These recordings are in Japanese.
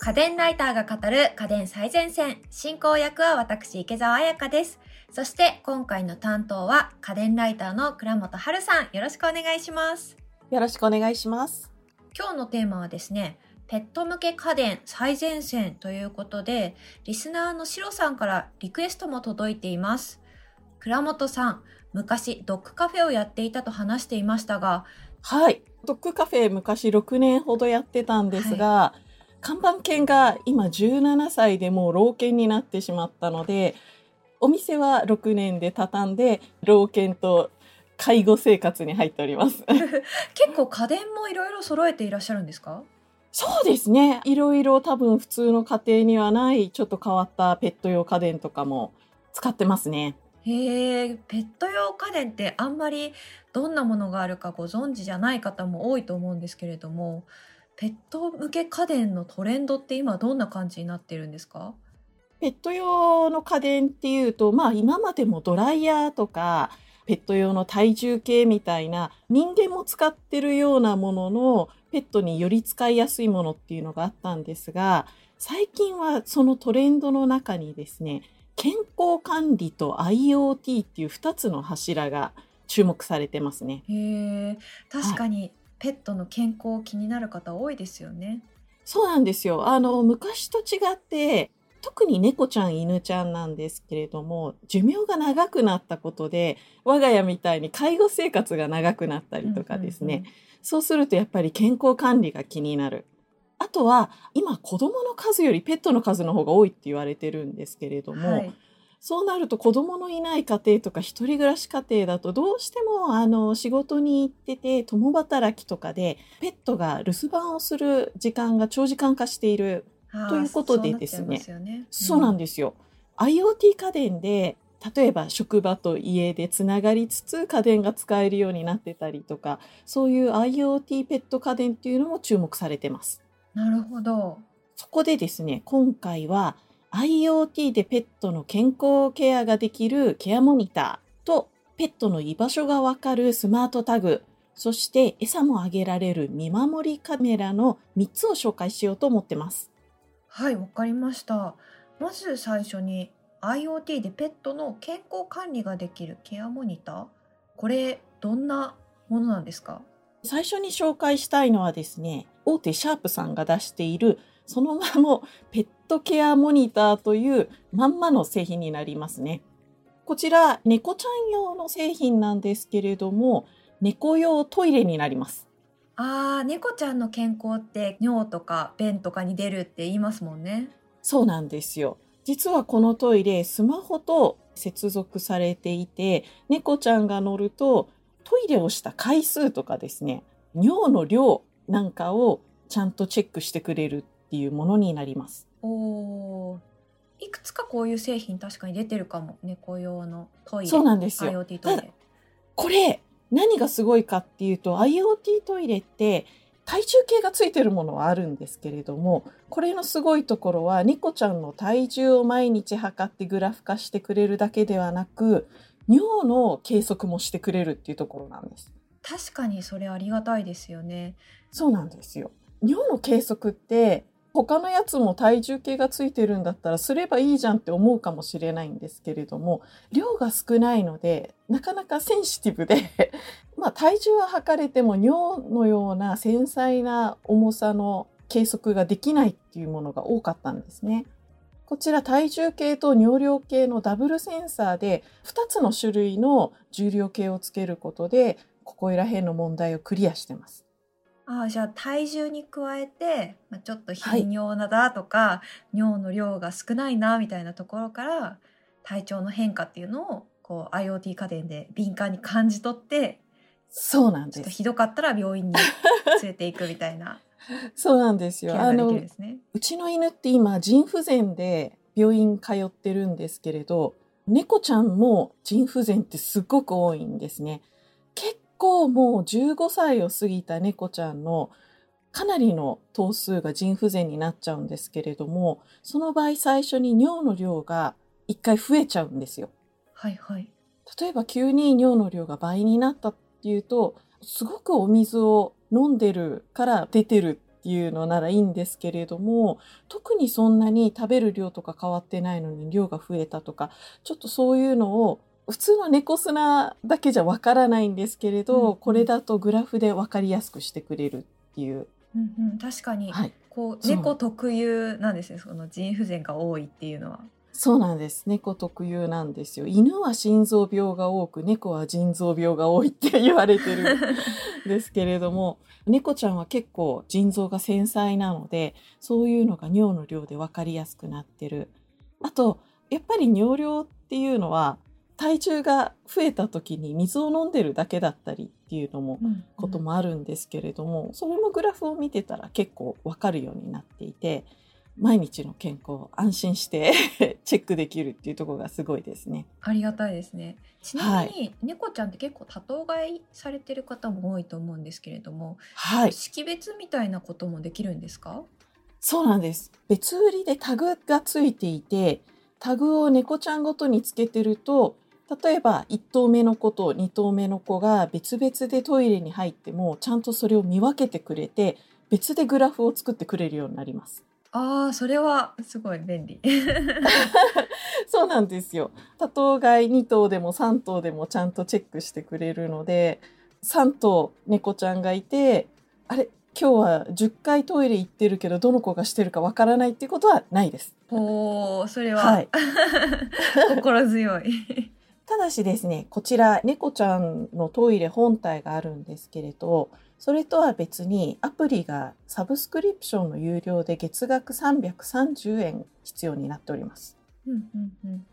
家電ライターが語る家電最前線。進行役は私、池澤彩香です。そして今回の担当は家電ライターの倉本春さん。よろしくお願いします。よろしくお願いします。今日のテーマはですね、ペット向け家電最前線ということで、リスナーのシロさんからリクエストも届いています。倉本さん、昔ドッグカフェをやっていたと話していましたが、はい。ドッグカフェ昔6年ほどやってたんですが、看板犬が今17歳でもう老犬になってしまったので、お店は6年で畳んで、老犬と介護生活に入っております。結構家電もいろいろ揃えていらっしゃるんですか？そうですね。いろいろ多分普通の家庭にはないちょっと変わったペット用家電とかも使ってますね。へえ、ペット用家電ってあんまりどんなものがあるかご存知じゃない方も多いと思うんですけれども、ペット向け家電のトレンドって今どんな感じになってるんですか？ペット用の家電っていうと、まあ今までもドライヤーとか、ペット用の体重計みたいな人間も使ってるようなもののペットにより使いやすいものっていうのがあったんですが、最近はそのトレンドの中にですね、健康管理と IoT っていう2つの柱が注目されてますね。へえ、確かにペットの健康気になる方多いですよね。そうなんですよ。あの、昔と違って、特に猫ちゃん、犬ちゃんなんですけれども、寿命が長くなったことで、我が家みたいに介護生活が長くなったりとかですね。うんうんそうするとやっぱり健康管理が気になる。あとは、今子供の数よりペットの数の方が多いって言われてるんですけれども、うんはい。そうなると子供のいない家庭とか一人暮らし家庭だとどうしてもあの仕事に行ってて共働きとかでペットが留守番をする時間が長時間化している。ということでですねそうなんですよ。IoT 家電で例えば職場と家でつながりつつ家電が使えるよ。うになってたりとかそういう IoT ペット家電っていうのも注目されてます。なるほど。そこでですね、今回は IoT でペットの健康ケアができるケアモニターとペットの居場所がわかるスマートタグ、そして餌もあげられる見守りカメラの3つを紹介しようと思ってます。はい、わかりました。まず最初に IoT でペットの健康管理ができるケアモニター。これどんなものなんですか？最初に紹介したいのはですね、大手シャープさんが出しているその名もペットケアモニターというまんまの製品になりますね。こちら猫ちゃん用の製品なんですけれども、猫用トイレになります。あー、猫ちゃんの健康って尿とか便とかに出るって言いますもんね。そうなんですよ。実はこのトイレ、スマホと接続されていて、猫ちゃんが乗るとトイレをした回数とかですね、尿の量なんかをちゃんとチェックしてくれるっていうものになります。おー。いくつかこういう製品確かに出てるかも。猫用のトイレ。そうなんですよ。IoT トイレ。これ、何がすごいかっていうと、IoT トイレって体重計がついてるものはあるんですけれども、これのすごいところは、猫ちゃんの体重を毎日測ってグラフ化してくれるだけではなく、尿の計測もしてくれるっていうところなんです。確かにそれありがたいですよね。そうなんですよ。尿の計測って、他のやつも体重計がついてるんだったらすればいいじゃんって思うかもしれないんですけれども、量が少ないので、なかなかセンシティブで、まあ体重は測れても尿のような繊細な重さの計測ができないっていうものが多かったんですね。こちら体重計と尿量計のダブルセンサーで2つの種類の重量計をつけることで、ここら辺の問題をクリアしてます。ああ、じゃあ体重に加えて、まあ、ちょっと頻尿なだとか、尿の量が少ないなみたいなところから体調の変化っていうのをこう IoT 家電で敏感に感じ取ってそうなんです。ちょっとひどかったら病院に 連れて行くみたいなそうなんですよ。あの。うちの犬って今、腎不全で病院通ってるんですけれど、猫ちゃんも腎不全ってすっごく多いんですね。結構もう15歳を過ぎた猫ちゃんのかなりの頭数が腎不全になっちゃうんですけれども、その場合最初に尿の量が一回増えちゃうんですよ。はいはい。例えば急に尿の量が倍になったっていうと、すごくお水を飲んでるから出てるっっていうのならいいんですけれども、特にそんなに食べる量とか変わってないのに量が増えたとか、ちょっとそういうのを普通の猫砂だけじゃわからないんですけれど、うんこれだとグラフでわかりやすくしてくれるっていう。うんうん、確かに、はい。こう猫特有なんですねその腎不全が多いっていうのは。そうなんです。猫特有なんですよ。犬は心臓病が多く、猫は腎臓病が多いって言われてるんですけれども、猫ちゃんは結構腎臓が繊細なので、そういうのが尿の量で分かりやすくなってる。あと、やっぱり尿量っていうのは、体重が増えた時に水を飲んでるだけだったりっていうのもうんこともあるんですけれども、それもグラフを見てたら結構わかるようになっていて毎日の健康を安心して チェックできるっていうところがすごいですね。ありがたいですね。ちなみに、猫ちゃんって結構多頭飼いされてる方も多いと思うんですけれども、はい、識別みたいなこともできるんですか？そうなんです。別売りでタグがついていて、タグを猫ちゃんごとにつけてると、例えば1頭目の子と2頭目の子が別々でトイレに入っても、ちゃんとそれを見分けてくれて、別でグラフを作ってくれるようになります。ああ、それはすごい便利。そうなんですよ。多頭飼い2頭でも3頭でもちゃんとチェックしてくれるので、3頭猫ちゃんがいて、あれ今日は10回トイレ行ってるけどどの子がしてるかわからないっていうことはないです。ほう、それは、はい。心強い。ただしですね、こちら猫ちゃんのトイレ本体があるんですけれど、それとは別にアプリがサブスクリプションの有料で月額330円必要になっております。うん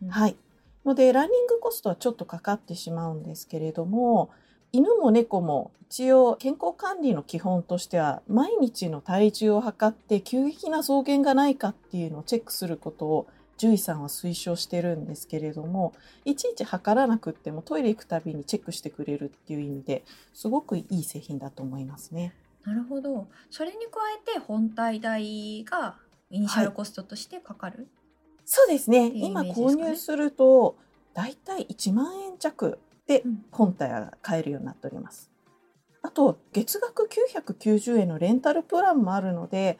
うんはい。ので、ランニングコストはちょっとかかってしまうんですけれども、犬も猫も一応健康管理の基本としては、毎日の体重を測って急激な増減がないかっていうのをチェックすることを獣医さんは推奨してるんですけれども、いちいち測らなくってもトイレ行くたびにチェックしてくれるっていう意味ですごくいい製品だと思いますね。なるほど。それに加えて本体代がイニシャルコストとしてかかる？そうですね。っていうイ今購入すると、だいたい1万円弱でうん本体が買えるようになっております。あと、月額990円のレンタルプランもあるので、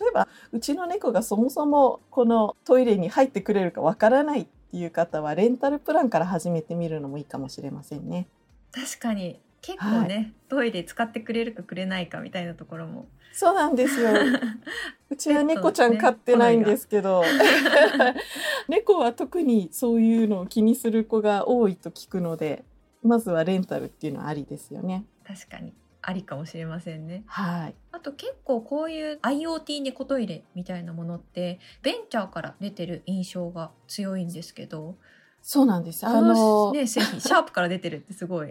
例えば、うちの猫がそもそもこのトイレに入ってくれるかわからないっていう方は、レンタルプランから始めてみるのもいいかもしれませんね。確かに結構ね、トイレ使ってくれるかくれないかみたいなところも。そうなんですよ。うちは猫ちゃん飼ってないんですけど、猫は特にそういうのを気にする子が多いと聞くので、まずはレンタルっていうのはありですよね。確かにありかもしれませんね。はい。あと結構こういう IoT 猫トイレみたいなものってベンチャーから出てる印象が強いんですけど、そうなんです。こあのの、ね製品 シャープから出てるってすごい。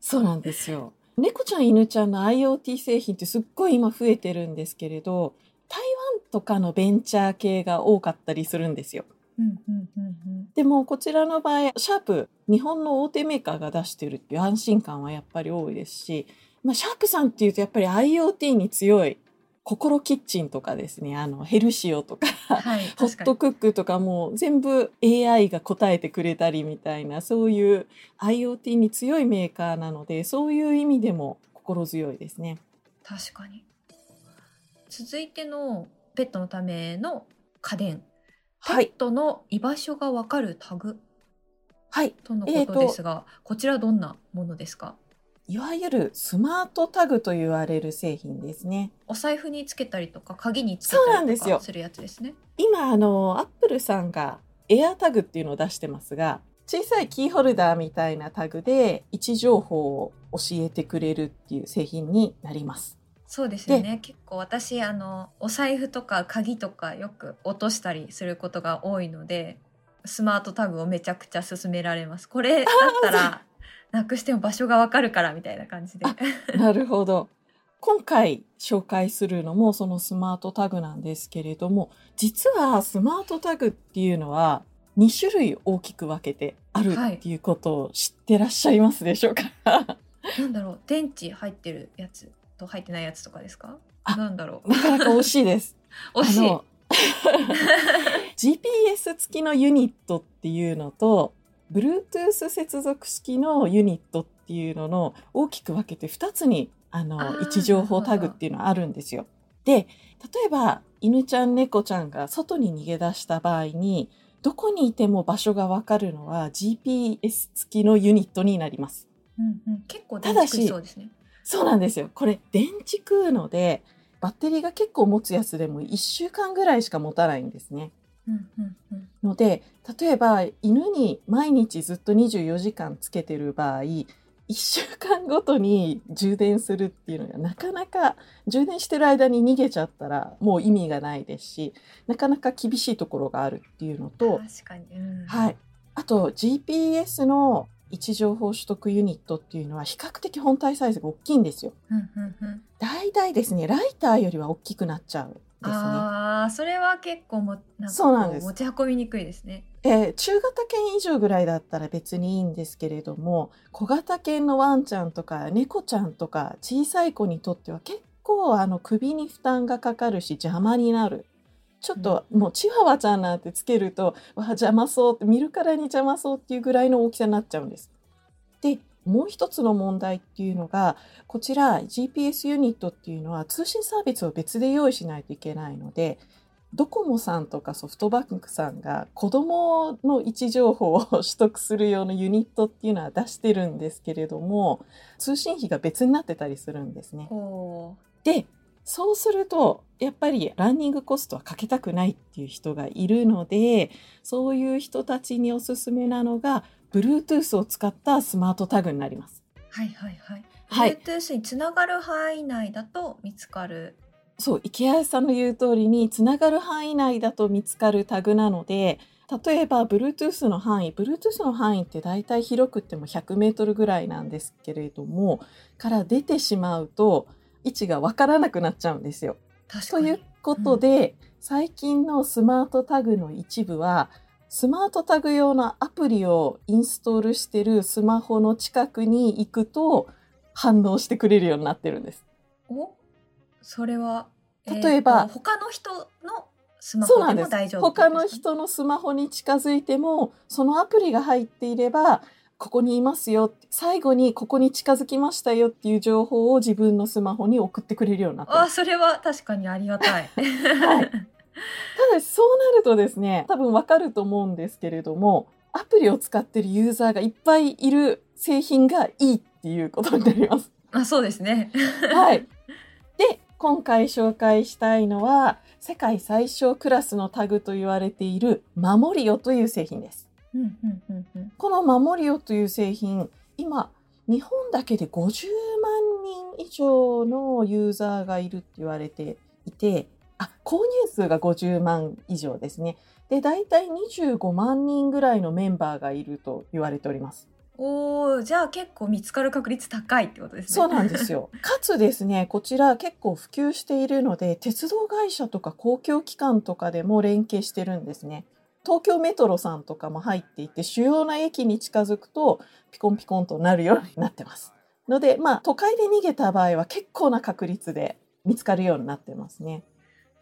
そうなんですよ。猫ちゃん、犬ちゃんの IoT 製品ってすっごい今増えてるんですけれど、台湾とかのベンチャー系が多かったりするんですよ。うんうんうんうんでもこちらの場合、シャープ、日本の大手メーカーが出してるっていう安心感はやっぱり多いですし、まあ、シャープさんっていうとやっぱり IoT に強い、心キッチンとかですね、あの、ヘルシオとか、はい、ホット。クックとかも全部 AI が答えてくれたりみたいな、そういう IoT に強いメーカーなので、そういう意味でも心強いですね。確かに。続いてのペットのための家電。ペッはい。トの居場所がわかるタグはい。とのことですが、こちらどんなものですか？いわゆるスマートタグと言われる製品ですね。お財布につけたりとか鍵につけたりとかするやつですね。今、あの、アップルさんがエアタグっていうのを出してますが、小さいキーホルダーみたいなタグで位置情報を教えてくれるっていう製品になります。そうですよね。結構私あのお財布とか鍵とかよく落としたりすることが多いので、スマートタグをめちゃくちゃ勧められます。これだったらなくしても場所がわかるからみたいな感じで。なるほど。今回紹介するのもそのスマートタグなんですけれども、実はスマートタグっていうのは2種類大きく分けてあるっていうことを知ってらっしゃいますでしょうか、なんだろう電池入ってるやつと入ってないやつとかですか？あなんだろうなかなか惜しいです。惜しい。GPS 付きのユニットっていうのと Bluetooth 接続式のユニットっていうのの大きく分けて2つにあの位置情報タグっていうのはあるんですよ。で、例えば犬ちゃん猫ちゃんが外に逃げ出した場合に、どこにいても場所がわかるのは GPS 付きのユニットになります。うんうん、結構電池そうですね。そうなんですよ。これ電池食うので、バッテリーが結構持つやつでも1週間ぐらいしか持たないんですね。ので、例えば犬に毎日ずっと24時間つけてる場合、1週間ごとに充電するっていうのがなかなか充電してる間に逃げちゃったらもう意味がないですしなかなか厳しいところがあるっていうのと、確かに、うん。はい、あと GPS の位置情報取得ユニットっていうのは比較的本体サイズが大きいんですよ。だいたいですねライターよりは大きくなっちゃう。ああそれは結構もなんかそうなんですこ持ち運びにくいですね。えー中型犬以上ぐらいだったら別にいいんですけれども小型犬のワンちゃんとか猫ちゃんとか小さい子にとっては結構あの首に負担がかかるし邪魔になるちょっとうんもうチワワちゃんなんてつけるとわあ邪魔そうって見るからに邪魔そうっていうぐらいの大きさになっちゃうんです。でもう一つの問題っていうのがこちら GPS ユニットっていうのは通信サービスを別で用意しないといけないのでドコモさんとかソフトバンクさんが子供の位置情報を取得する用のユニットっていうのは出してるんですけれども通信費が別になってたりするんですね。ほでそうするとやっぱりランニングコストはかけたくないっていう人がいるのでそういう人たちにおすすめなのが Bluetooth を使ったスマートタグになります。うはいはいはい。はい、Bluetooth につながる範囲内だと見つかる。そう池谷さんの言う通りにつながる範囲内だと見つかるタグなので例えば Bluetooth の範囲 Bluetooth の範囲って大体広くても100メートルぐらいなんですけれどもから出てしまうと位置がわからなくなっちゃうんですよ。確かに。ということで、最近のスマートタグの一部はスマートタグ用のアプリをインストールしてるスマホの近くに行くと反応してくれるようになってるんです。お？それは、例えばーと他の人のスマホでも大丈夫他の人のスマホに近づいてもそのアプリが入っていればここにいますよ最後にここに近づきましたよっていう情報を自分のスマホに送ってくれるようになって。あそれは確かにありがたい。はい ただしそうなるとですね多分わかると思うんですけれどもアプリを使ってるユーザーがいっぱいいる製品がいいっていうことになります。あそうですね。はい。で、今回紹介したいのは、世界最小クラスのタグと言われているマモリオという製品です。うんうんうんうん。このマモリオという製品、今、日本だけで50万人以上のユーザーがいるって言われていて、あ、購入数が50万以上ですね。で、大体25万人ぐらいのメンバーがいると言われております。おーじゃあ結構見つかる確率高いってことですね。そうなんですよ。かつですね、こちら結構普及しているので、鉄道会社とか公共機関とかでも連携してるんですね。東京メトロさんとかも入っていて、主要な駅に近づくとピコンピコンとなるようになってます。ので、まあ都会で逃げた場合は結構な確率で見つかるようになってますね。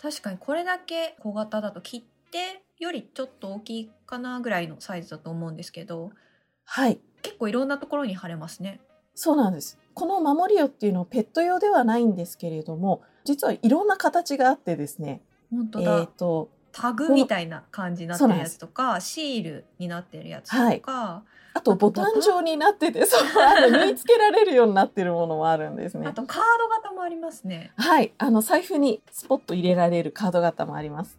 確かにこれだけ小型だと切手よりちょっと大きいかなぐらいのサイズだと思うんですけどはい。結構いろんなところに貼れますね。そうなんです。この守りよっていうのはペット用ではないんですけれども、実はいろんな形があってですね、え本当だ、っ、と、タグみたいな感じになってるやつとかシールになってるやつとか、あとボタン状になってて、そう、あの縫い付けられるようになってるものもあるんですね あ。とカード型もありますね。はい、あの財布にスポッと入れられるカード型もあります。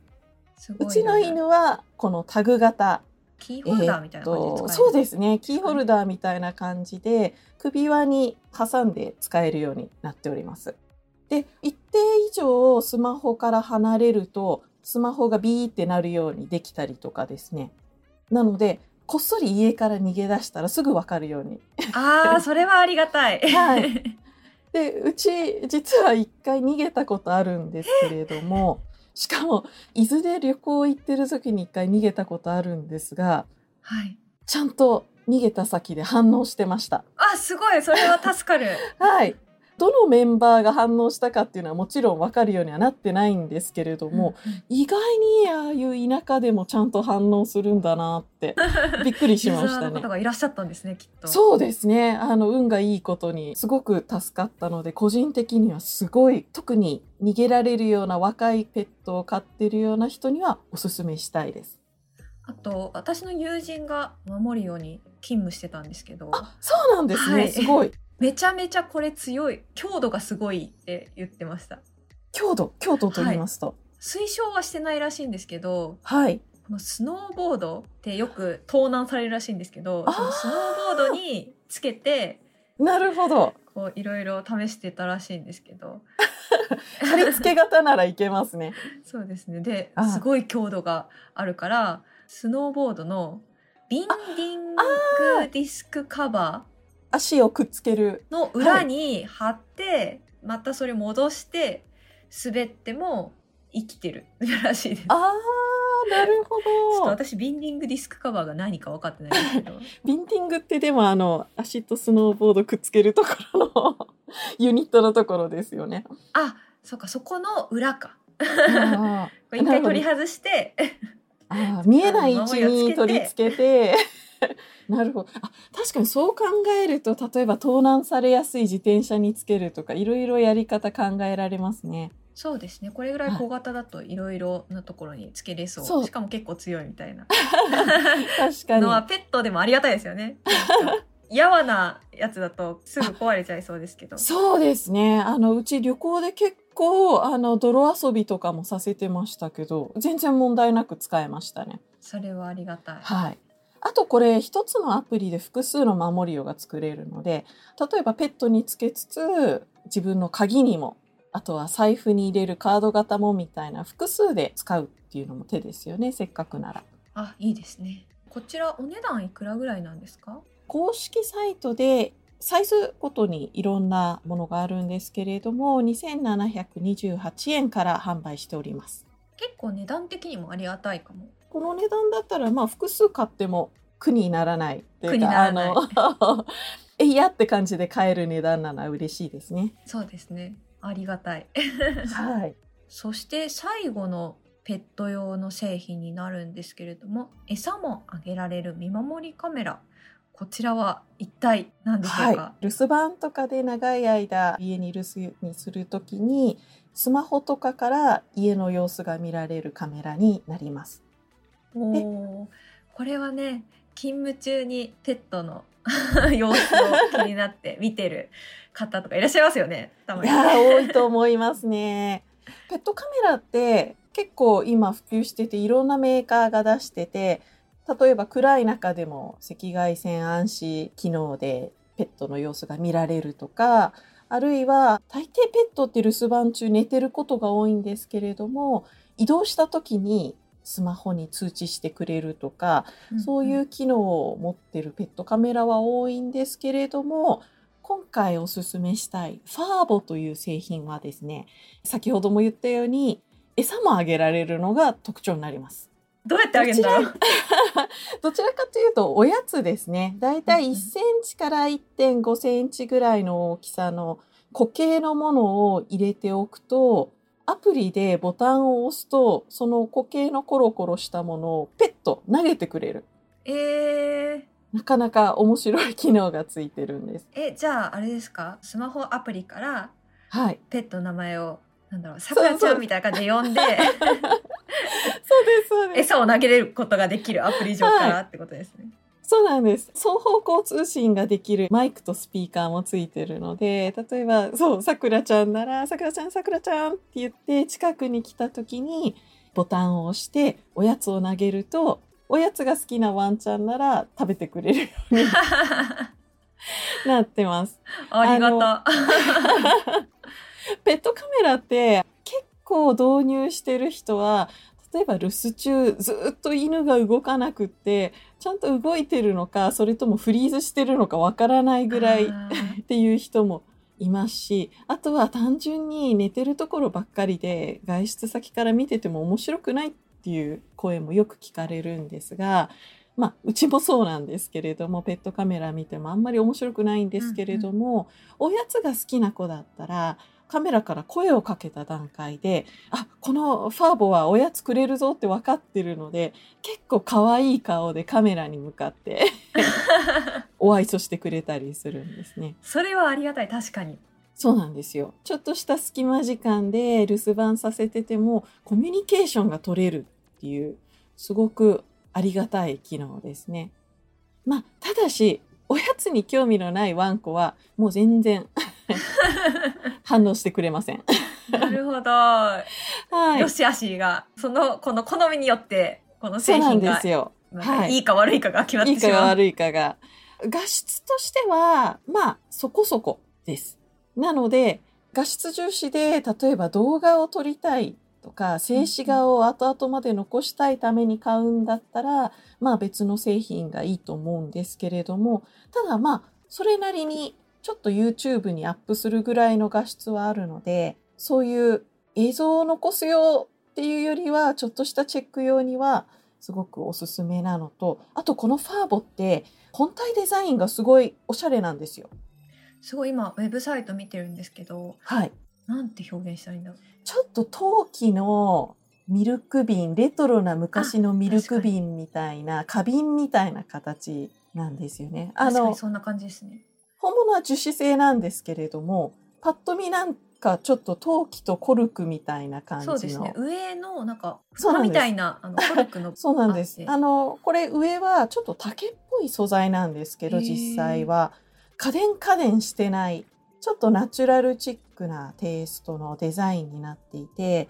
すごいうちの犬はこのタグ型、キーホルダーみたいな感じで使える、とそうですね、キーホルダーみたいな感じで首輪に挟んで使えるようになっております。で、一定以上スマホから離れるとスマホがビーってなるようにできたりとかですね。なので、こっそり家から逃げ出したらすぐわかるようにああ それはありがたい。はい でうち実は一回逃げたことあるんですけれどもしかも伊豆で旅行行ってる時に一回逃げたことあるんですがはい。ちゃんと逃げた先で反応してました。あすごいそれは助かる。はいどのメンバーが反応したかっていうのはもちろん分かるようにはなってないんですけれども、うんうん意外にああいう田舎でもちゃんと反応するんだなって びっくりしましたね方。がいらっしゃったんですね、きっと。そうですね。あの、運がいいことに、すごく助かったので、個人的にはすごい、特に逃げられるような若いペットを飼ってるような人にはおすすめしたいです。あと、私の友人が守るように勤務してたんですけど、あ、そうなんですね。はいすごい。めちゃめちゃこれ強い、強度がすごいって言ってました。強度、強度と言いますと。推奨はしてないらしいんですけど、はい。このスノーボードってよく盗難されるらしいんですけど、そのスノーボードにつけて、なるほど。こういろいろ試してたらしいんですけど、貼り付け型ならいけますね。そうですね。であ、すごい強度があるから、スノーボードのビンディングディスクカバ足をくっつける。ーの裏に貼って、またそれ戻して滑っても生きてるらしいです。ち ょあー、なるほっとど。私ビンディングディスクカバーが何か分かってないんですけど。ビンティングってでもあの、足とスノーボードくっつけるところの ユニットのところですよね。あ、そうか、そこの裏か。一回取り外して、見えない位置に取り付けて なるほどあ確かにそう考えると例えば盗難されやすい自転車につけるとかいろいろやり方考えられますね。そうですね。これぐらい小型だといろいろなところにつけれそう。しかも結構強いみたいな確かにのはペットでもありがたいですよね。やわなやつだとすぐ壊れちゃいそうですけど。そうですねあのうち旅行で結構あの泥遊びとかもさせてましたけど全然問題なく使えましたね。それはありがたい。はい。あとこれ一つのアプリで複数の守りをが作れるので例えばペットにつけつつ自分の鍵にもあとは財布に入れるカード型もみたいな複数で使うっていうのも手ですよねせっかくなら。あ、いいですね。こちらお値段いくらぐらいなんですか？公式サイトでサイズごとにいろんなものがあるんですけれども2728円から販売しております。結構値段的にもありがたいかも。この値段だったらまあ複数買っても苦にならないっていうかあの えいやって感じで買える値段なのは嬉しいですね。そうですね。ありがたい。はい。そして最後のペット用の製品になるんですけれども餌もあげられる見守りカメラこちらは一体何でしょうか、はい、留守番とかで長い間家に留守にするときにスマホとかから家の様子が見られるカメラになります。おーこれはね勤務中にペットの 様子を気になって見てる方とかいらっしゃいますよねたまにいや多いと思いますね。ペットカメラって結構今普及してていろんなメーカーが出してて例えば暗い中でも赤外線暗視機能でペットの様子が見られるとかあるいは大抵ペットって留守番中寝てることが多いんですけれども移動した時にスマホに通知してくれるとかそういう機能を持ってるペットカメラは多いんですけれども、今回おすすめしたいファーボという製品はですね、先ほども言ったように餌もあげられるのが特徴になります。どうやってあげるんだ？ろう どちらかというとおやつですね。だいたい1センチから1.5センチぐらいの大きさの固形のものを入れておくと、アプリでボタンを押すと、その固形のコロコロしたものをペット投げてくれる。えー、なかなか面白い機能がついてるんです。えじゃああれですか？スマホアプリからはい。ペットの名前をなんだろうさくらちゃんみたいな感じで呼んでそうです、そうです。餌を投げれることができるアプリ上からってことですね。そうなんです。双方向通信ができるマイクとスピーカーもついてるので、例えば、そう、さくらちゃんなら、さくらちゃん、さくらちゃんって言って、近くに来た時に、ボタンを押して、おやつを投げると、おやつが好きなワンちゃんなら食べてくれるように なってます。ありがた。ペットカメラって結構導入してる人は例えば留守中ずっと犬が動かなくってちゃんと動いてるのかそれともフリーズしてるのかわからないぐらいっていう人もいますしあとは単純に寝てるところばっかりで外出先から見てても面白くないっていう声もよく聞かれるんですがまあ、うちもそうなんですけれども、ペットカメラ見てもあんまり面白くないんですけれども、おやつが好きな子だったら、カメラから声をかけた段階で、あ、このファーボはおやつくれるぞって分かってるので、結構可愛い顔でカメラに向かって お愛想してくれたりするんですね。それはありがたい、確かに。そうなんですよ。ちょっとした隙間時間で留守番させてても、コミュニケーションが取れるっていう、すごくありがたい機能ですね。まあ、ただし、おやつに興味のないワンコは、もう全然 反応してくれません。なるほど。はい。よしあしが、その、この好みによって、このそうなん製品がはいいいか悪いかが決まっいいかてしまう。悪いかが。画質としては、まあ、そこそこです。なので、画質重視で、例えば動画を撮りたいとか、静止画を後々まで残したいために買うんだったら、まあ別の製品がいいと思うんですけれども、ただまあ、それなりにちょっと YouTube にアップするぐらいの画質はあるので、そういう映像を残すよっていうよりは、ちょっとしたチェック用には、すごくおすすめなのと、あとこのファーボって本体デザインがすごいおしゃれなんですよ。すごい今、ウェブサイト見てるんですけど、はい。なんて表現したらいいんだろう。ちょっと陶器のミルク瓶、レトロな昔のミルク瓶みたいな、花瓶みたいな形なんですよね。あの確かに、そんな感じですね。本物は樹脂製なんですけれども、パッと見なんかちょっと陶器とコルクみたいな感じの。そうですね。上の、なんか、蓋みたいな、あの、コルクの。そうなんですあの、これ上はちょっと竹っぽい素材なんですけど、実際は。家電家電してない、ちょっとナチュラルチックなテイストのデザインになっていて、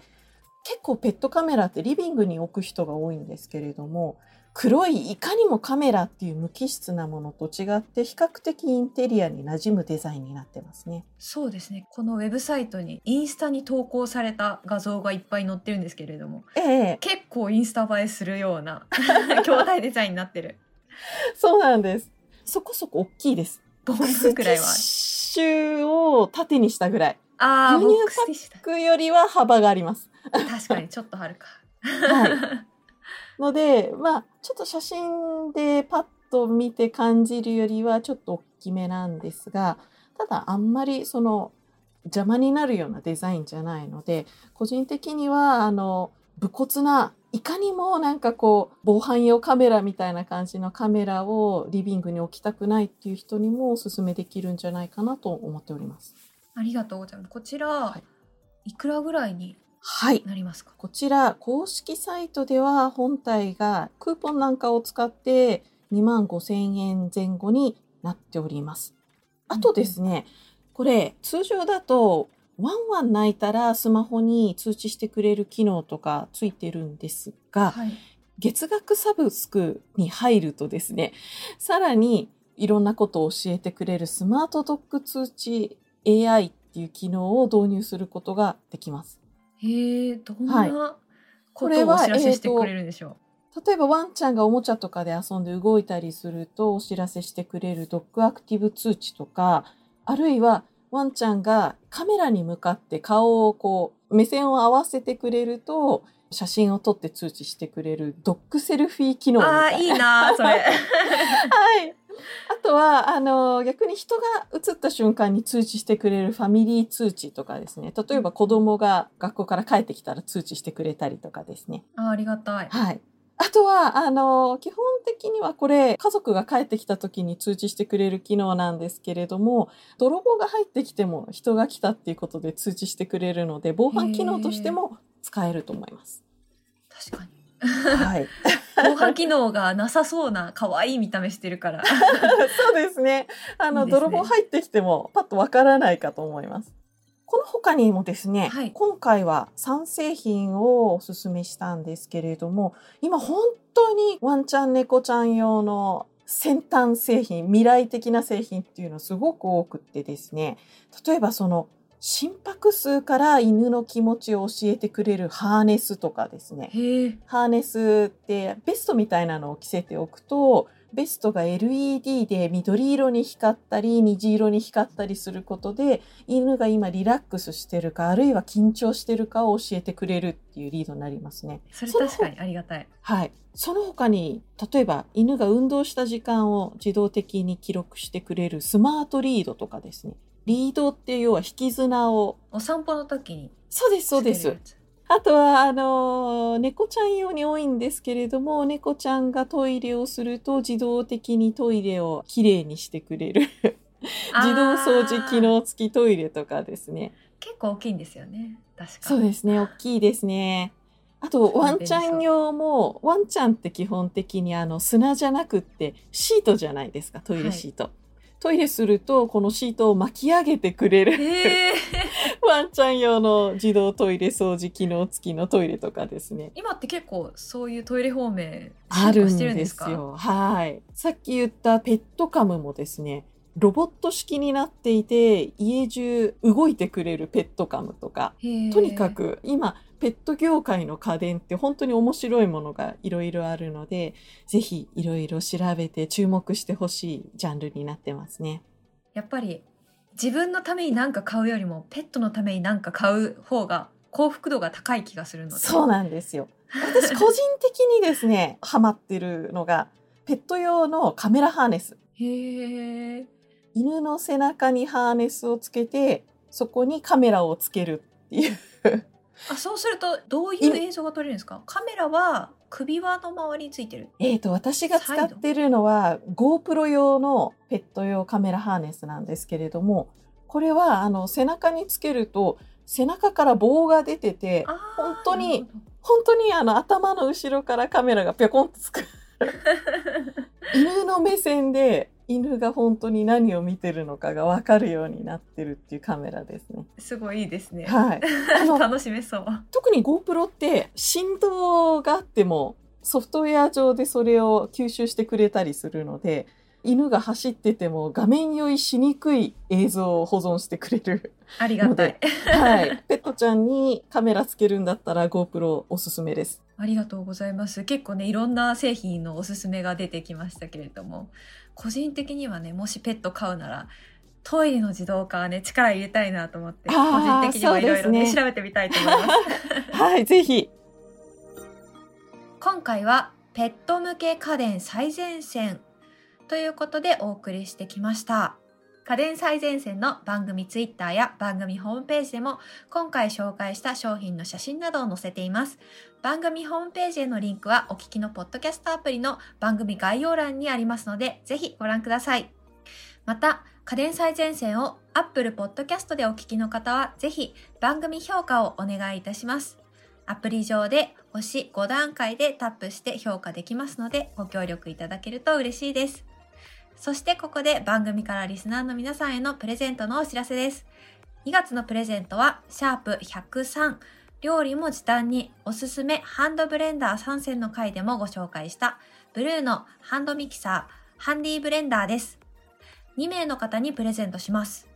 結構ペットカメラってリビングに置く人が多いんですけれども、黒いいかにもカメラっていう無機質なものと違って比較的インテリアに馴染むデザインになってますね。そうですね。このウェブサイトに、インスタに投稿された画像がいっぱい載ってるんですけれども、ええ、結構インスタ映えするような、兄弟デザインになってる。そうなんです。そこそこ大きいです。5分くらいはある。シュを縦にしたぐらい。あー、牛乳ボックよりは幅があります。確かに、ちょっとあるか。はい。ので、まあ、ちょっと写真でパッと見て感じるよりはちょっと大きめなんですが、ただあんまりその邪魔になるようなデザインじゃないので、個人的にはあの、武骨な、いかにもなんかこう、防犯用カメラみたいな感じのカメラをリビングに置きたくないっていう人にもおすすめできるんじゃないかなと思っております。ありがとうございます。こちら、はいい、くらぐらいにはい。なりますか？こちら公式サイトでは本体がクーポンなんかを使って2万5千円前後になっております。あとですね、これ通常だとワンワン泣いたらスマホに通知してくれる機能とかついてるんですが、はい。月額サブスクに入るとですね、さらにいろんなことを教えてくれるスマートドッグ通知 AI っていう機能を導入することができます。へえ、どんはいなこことれはをお知らせしてくれるんでしょ例えばワンちゃんがおもちゃとかで遊んで動いたりするとお知らせしてくれるドッグアクティブ通知とか、あるいはワンちゃんがカメラに向かって顔をこう目線を合わせてくれると写真を撮って通知してくれるドッグセルフィー機能う。みたいな。ああ、いいなー、それ。はい。あとは、あの、逆に人が映った瞬間に通知してくれるファミリー通知とかですね。例えば子供が学校から帰ってきたら通知してくれたりとかですね。あーありがたい。はい。あとは、あの、基本的にはこれ、家族が帰ってきた時に通知してくれる機能なんですけれども、泥棒が入ってきても人が来たっていうことで通知してくれるので、防犯機能としても使えると思います。確かに。はい。防犯機能がなさそうな可愛い見た目してるから。そうですね。あの、いいね泥棒入ってきてもパッとわからないかと思います。この他にもですね、はい今回は3製品をおすすめしたんですけれども、今本当にワンちゃん猫ちゃん用の先端製品、未来的な製品っていうのすごく多くってですね、例えばその心拍数から犬の気持ちを教えてくれるハーネスとかですね。ハーネスってベストみたいなのを着せておくとベストが LED で緑色に光ったり虹色に光ったりすることで犬が今リラックスしてるかあるいは緊張してるかを教えてくれるっていうリードになりますね。それ確かにありがたい。はい。その他に例えば犬が運動した時間を自動的に記録してくれるスマートリードとかですね。リードって要は引き綱をお散歩の時にそうですそうですあとは、あの、猫ちゃん用に多いんですけれども、猫ちゃんがトイレをすると自動的にトイレをきれいにしてくれる自動掃除機能付きトイレとかですね。結構大きいんですよね。確かそうですね、大きいですね。あと、ワンちゃん用も、ワンちゃんって基本的にあの砂じゃなくってシートじゃないですか、トイレシート。トイレすると、このシートを巻き上げてくれる。へえ。ワンちゃん用の自動トイレ掃除機能付きのトイレとかですね。今って結構そういうトイレ方面あるん進化してるんでですよ。はい。さっき言ったペットカムもですね、ロボット式になっていて、家中動いてくれるペットカムとか、とにかく今、ペット業界の家電って本当に面白いものがいろいろあるので、ぜひいろいろ調べて注目してほしいジャンルになってますね。やっぱり自分のために何か買うよりもペットのために何か買う方が幸福度が高い気がするのでそうなんですよ。私個人的にですね、ハマってるのが、ペット用のカメラハーネス。へえ犬の背中にハーネスをつけてそこにカメラをつけるっていうあそうするとどういう映像が撮れるんですか？カメラは首輪の周りについてる。えーと私が使ってるのは GoPro 用のペット用カメラハーネスなんですけれどもこれはあの背中につけると背中から棒が出てて本当に本当にあの頭の後ろからカメラがぴょこんとつく。犬の目線で犬が本当に何を見てるのかが分かるようになってるっていうカメラですね。すごいいいですね。はい、楽しめそう。特に GoPro って振動があってもソフトウェア上でそれを吸収してくれたりするので犬が走ってても画面酔いしにくい映像を保存してくれる。ありがたい。はい。ペットちゃんにカメラつけるんだったら GoPro おすすめです。ありがとうございます。結構ね、いろんな製品のおすすめが出てきましたけれども、個人的にはね、もしペット飼うなら、トイレの自動化はね、力入れたいなと思って、個人的にはいろいろね調べてみたいと思います。はい、ぜひ。今回は、ペット向け家電最前線ということでお送りしてきました。家電最前線の番組ツイッターや番組ホームページでも今回紹介した商品の写真などを載せています。番組ホームページへのリンクはお聞きのポッドキャストアプリの番組概要欄にありますのでぜひご覧ください。また、家電最前線を Apple Podcast でお聞きの方はぜひ番組評価をお願いいたします。アプリ上で星5段階でタップして評価できますのでご協力いただけると嬉しいです。そしてここで番組からリスナーの皆さんへのプレゼントのお知らせです。2月のプレゼントは、シャープ103、料理も時短におすすめハンドブレンダー3選の回でもご紹介した、ブルーのハンドミキサー、ハンディブレンダーです。2名の方にプレゼントします。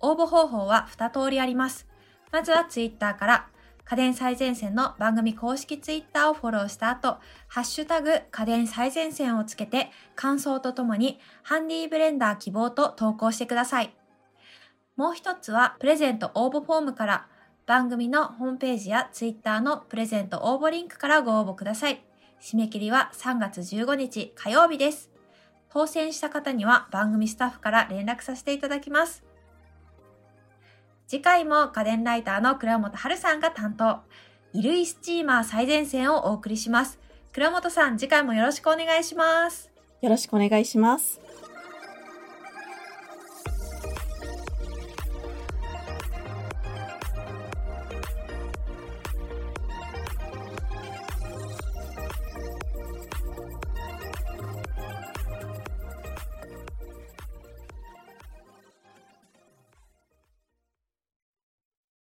応募方法は2通りあります。まずはツイッターから、家電最前線の番組公式ツイッターをフォローした後、ハッシュタグ家電最前線をつけて感想とともにハンディブレンダー希望と投稿してください。もう一つはプレゼント応募フォームから番組のホームページやツイッターのプレゼント応募リンクからご応募ください。締め切りは3月15日火曜日です。当選した方には番組スタッフから連絡させていただきます。次回も家電ライターの倉本春さんが担当。衣類スチーマー最前線をお送りします。倉本さん、次回もよろしくお願いします。よろしくお願いします。